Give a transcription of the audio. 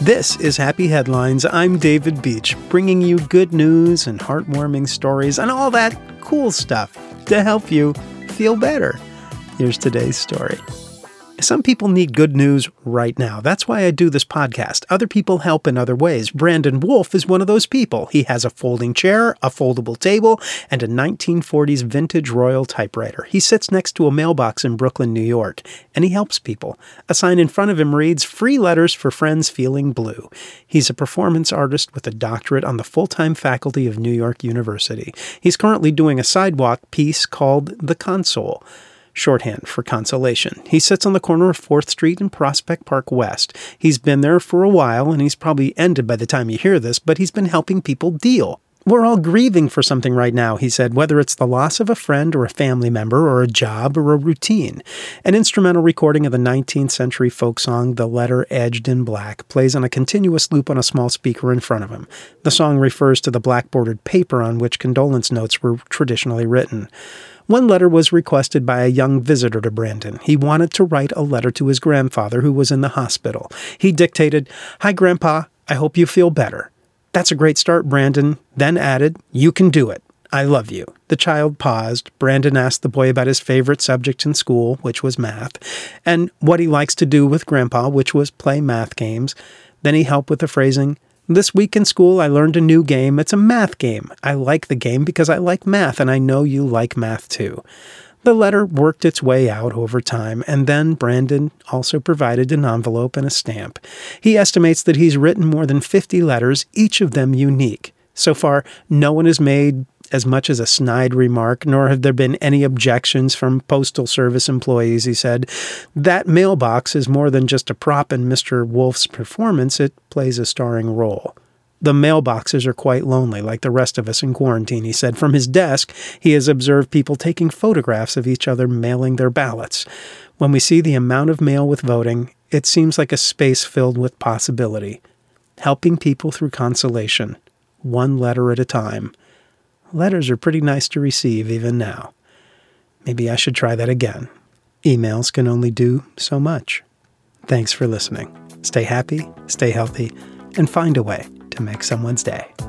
This is Happy Headlines. I'm David Beach, bringing you good news and heartwarming stories and all that cool stuff to help you feel better. Here's today's story. Some people need good news right now. That's why I do this podcast. Other people help in other ways. Brandon Woolf is one of those people. He has a folding chair, a foldable table, and a 1940s vintage Royal typewriter. He sits next to a mailbox in Brooklyn, New York, and he helps people. A sign in front of him reads Free Letters for Friends Feeling Blue. He's a performance artist with a doctorate on the full time faculty of New York University. He's currently doing a sidewalk piece called The Console shorthand for consolation. He sits on the corner of 4th Street and Prospect Park West. He's been there for a while, and he's probably ended by the time you hear this, but he's been helping people deal. We're all grieving for something right now, he said, whether it's the loss of a friend or a family member or a job or a routine. An instrumental recording of the 19th century folk song, The Letter Edged in Black, plays on a continuous loop on a small speaker in front of him. The song refers to the black bordered paper on which condolence notes were traditionally written. One letter was requested by a young visitor to Brandon. He wanted to write a letter to his grandfather who was in the hospital. He dictated, Hi, Grandpa, I hope you feel better. That's a great start, Brandon, then added, You can do it. I love you. The child paused. Brandon asked the boy about his favorite subject in school, which was math, and what he likes to do with Grandpa, which was play math games. Then he helped with the phrasing, this week in school, I learned a new game. It's a math game. I like the game because I like math, and I know you like math too. The letter worked its way out over time, and then Brandon also provided an envelope and a stamp. He estimates that he's written more than 50 letters, each of them unique. So far, no one has made as much as a snide remark, nor have there been any objections from Postal Service employees, he said. That mailbox is more than just a prop in Mr. Woolf's performance, it plays a starring role. The mailboxes are quite lonely, like the rest of us in quarantine, he said. From his desk, he has observed people taking photographs of each other mailing their ballots. When we see the amount of mail with voting, it seems like a space filled with possibility. Helping people through consolation, one letter at a time. Letters are pretty nice to receive even now. Maybe I should try that again. Emails can only do so much. Thanks for listening. Stay happy, stay healthy, and find a way to make someone's day.